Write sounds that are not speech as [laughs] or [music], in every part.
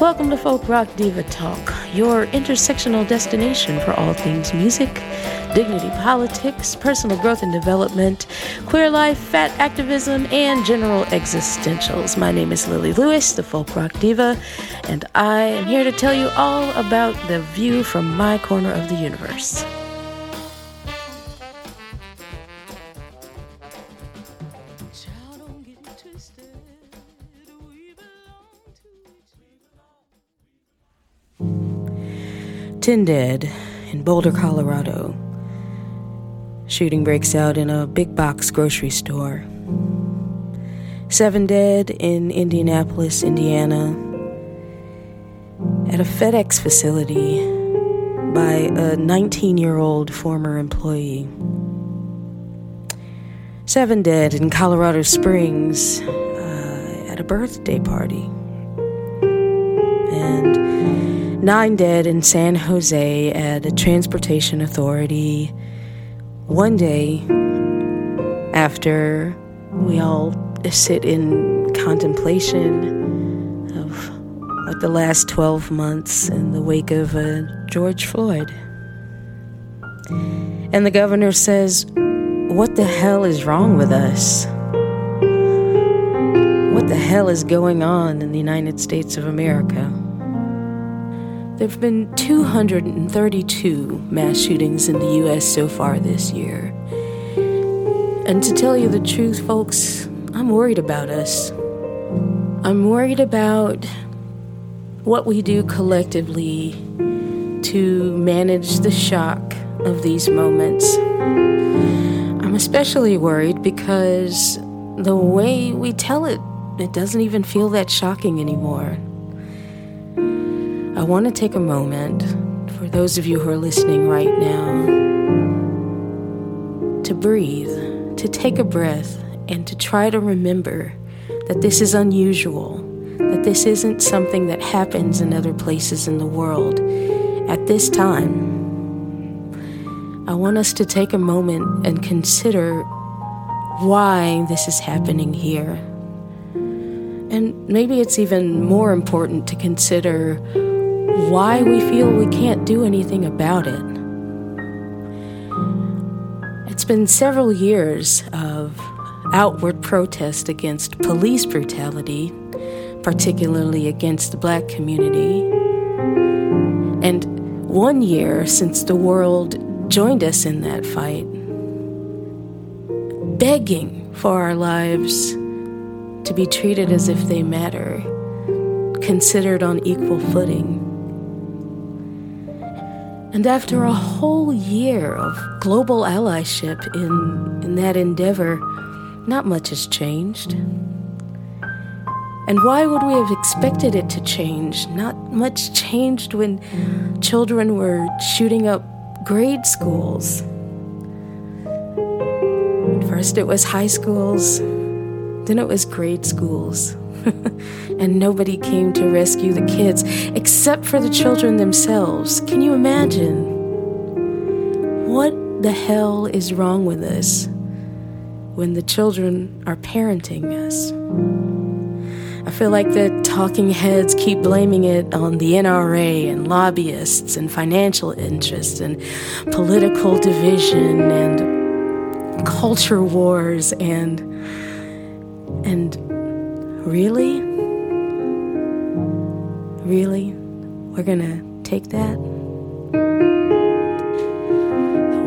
Welcome to Folk Rock Diva Talk, your intersectional destination for all things music, dignity politics, personal growth and development, queer life, fat activism, and general existentials. My name is Lily Lewis, the Folk Rock Diva, and I am here to tell you all about the view from my corner of the universe. Ten dead in Boulder, Colorado. Shooting breaks out in a big box grocery store. Seven dead in Indianapolis, Indiana. At a FedEx facility by a 19 year old former employee. Seven dead in Colorado Springs uh, at a birthday party. Nine dead in San Jose at a transportation authority. One day, after we all sit in contemplation of what the last 12 months in the wake of uh, George Floyd. And the governor says, What the hell is wrong with us? What the hell is going on in the United States of America? There have been 232 mass shootings in the US so far this year. And to tell you the truth, folks, I'm worried about us. I'm worried about what we do collectively to manage the shock of these moments. I'm especially worried because the way we tell it, it doesn't even feel that shocking anymore. I want to take a moment for those of you who are listening right now to breathe, to take a breath, and to try to remember that this is unusual, that this isn't something that happens in other places in the world at this time. I want us to take a moment and consider why this is happening here. And maybe it's even more important to consider why we feel we can't do anything about it. It's been several years of outward protest against police brutality, particularly against the black community. And one year since the world joined us in that fight, begging for our lives to be treated as if they matter, considered on equal footing. And after a whole year of global allyship in, in that endeavor, not much has changed. And why would we have expected it to change? Not much changed when children were shooting up grade schools. First it was high schools, then it was grade schools. [laughs] and nobody came to rescue the kids except for the children themselves. Can you imagine? What the hell is wrong with us when the children are parenting us? I feel like the talking heads keep blaming it on the NRA and lobbyists and financial interests and political division and culture wars and and Really? Really? We're gonna take that?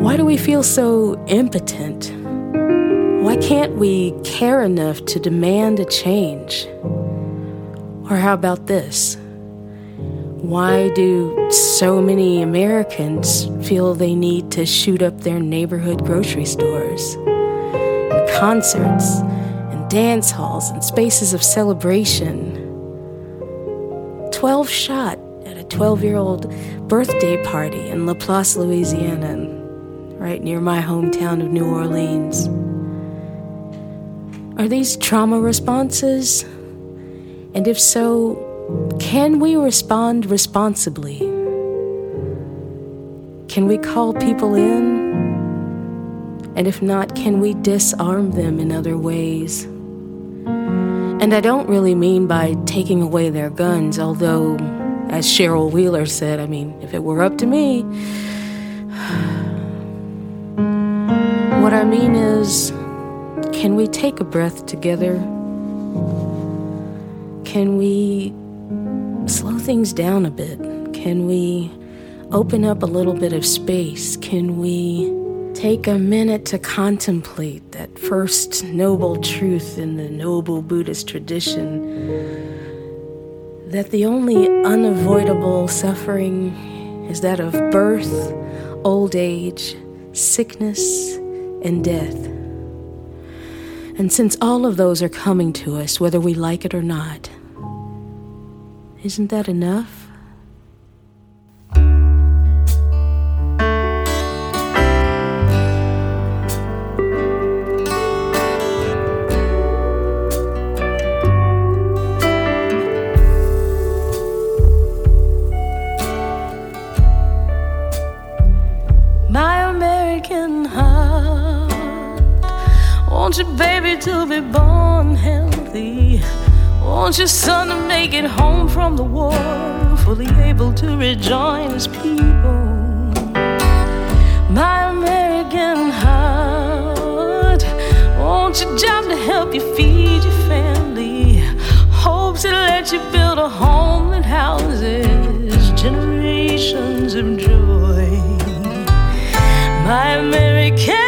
Why do we feel so impotent? Why can't we care enough to demand a change? Or how about this? Why do so many Americans feel they need to shoot up their neighborhood grocery stores, dance halls and spaces of celebration. 12 shot at a 12 year old birthday party in Laplace, Louisiana, right near my hometown of New Orleans. Are these trauma responses? And if so, can we respond responsibly? Can we call people in? And if not, can we disarm them in other ways? And I don't really mean by taking away their guns, although, as Cheryl Wheeler said, I mean, if it were up to me, [sighs] what I mean is, can we take a breath together? Can we slow things down a bit? Can we open up a little bit of space? Can we take a minute to contemplate that first noble truth in the noble Buddhist tradition that the only unavoidable suffering is that of birth, old age, sickness, and death. And since all of those are coming to us, whether we like it or not, isn't that enough? To be born healthy. Want your son to make it home from the war, fully able to rejoin his people. My American heart. Want your job to help you feed your family. Hopes to let you build a home that houses generations of joy. My American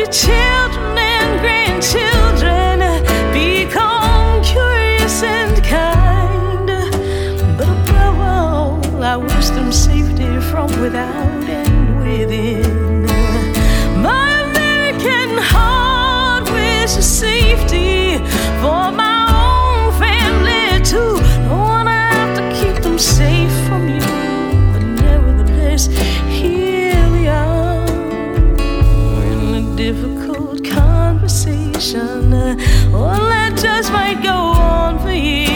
your children and grandchildren become curious and kind. But above all, I wish them safety from without Well, that just might go on for years.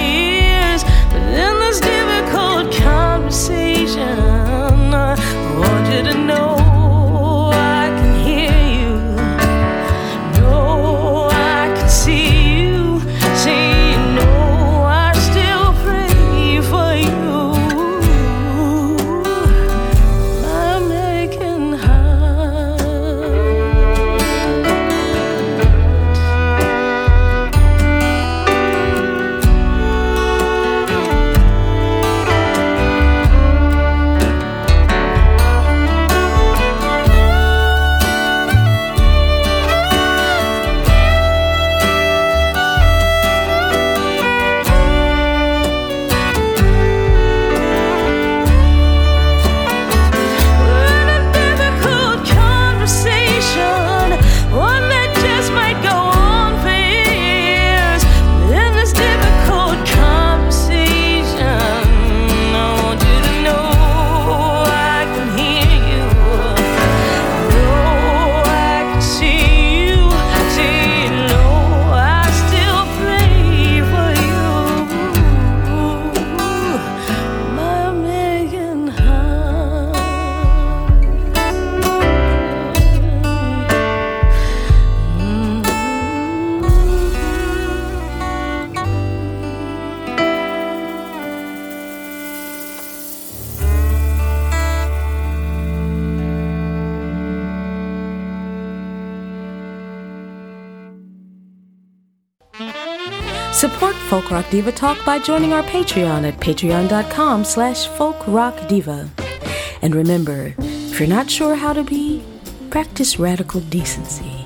Folk Rock Diva Talk by joining our Patreon at patreon.com slash folkrockdiva. And remember, if you're not sure how to be, practice radical decency.